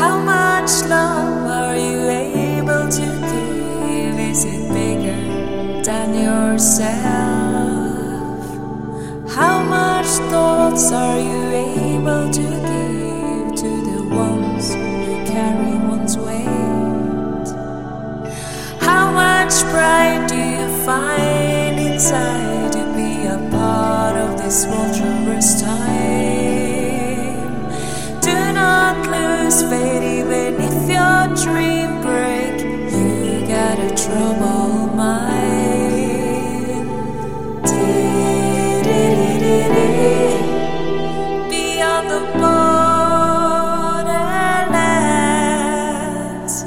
How much love are you able to give? Is it bigger than yourself? How much thoughts are you able to give to the ones you carry one's weight? How much pride do you find inside to be a part of this wondrous time? Even if your dream break. You got a troubled mind. Beyond the borderlands.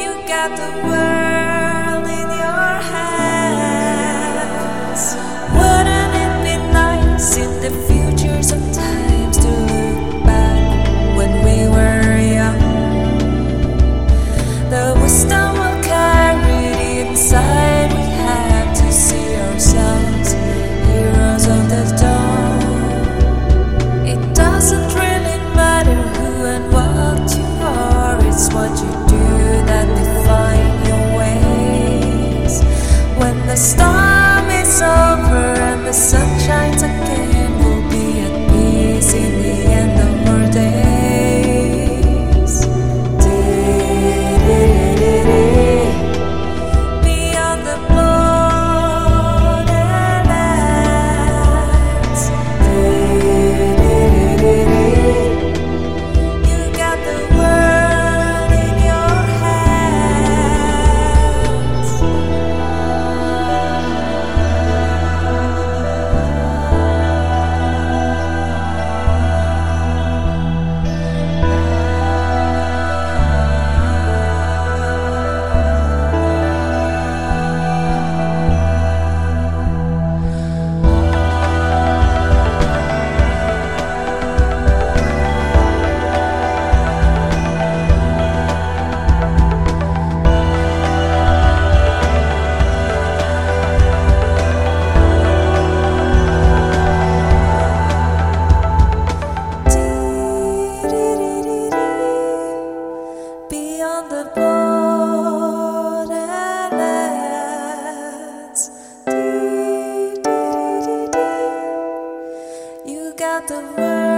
You got the The storm is over and the sun shines again, we'll be at peace in the the world.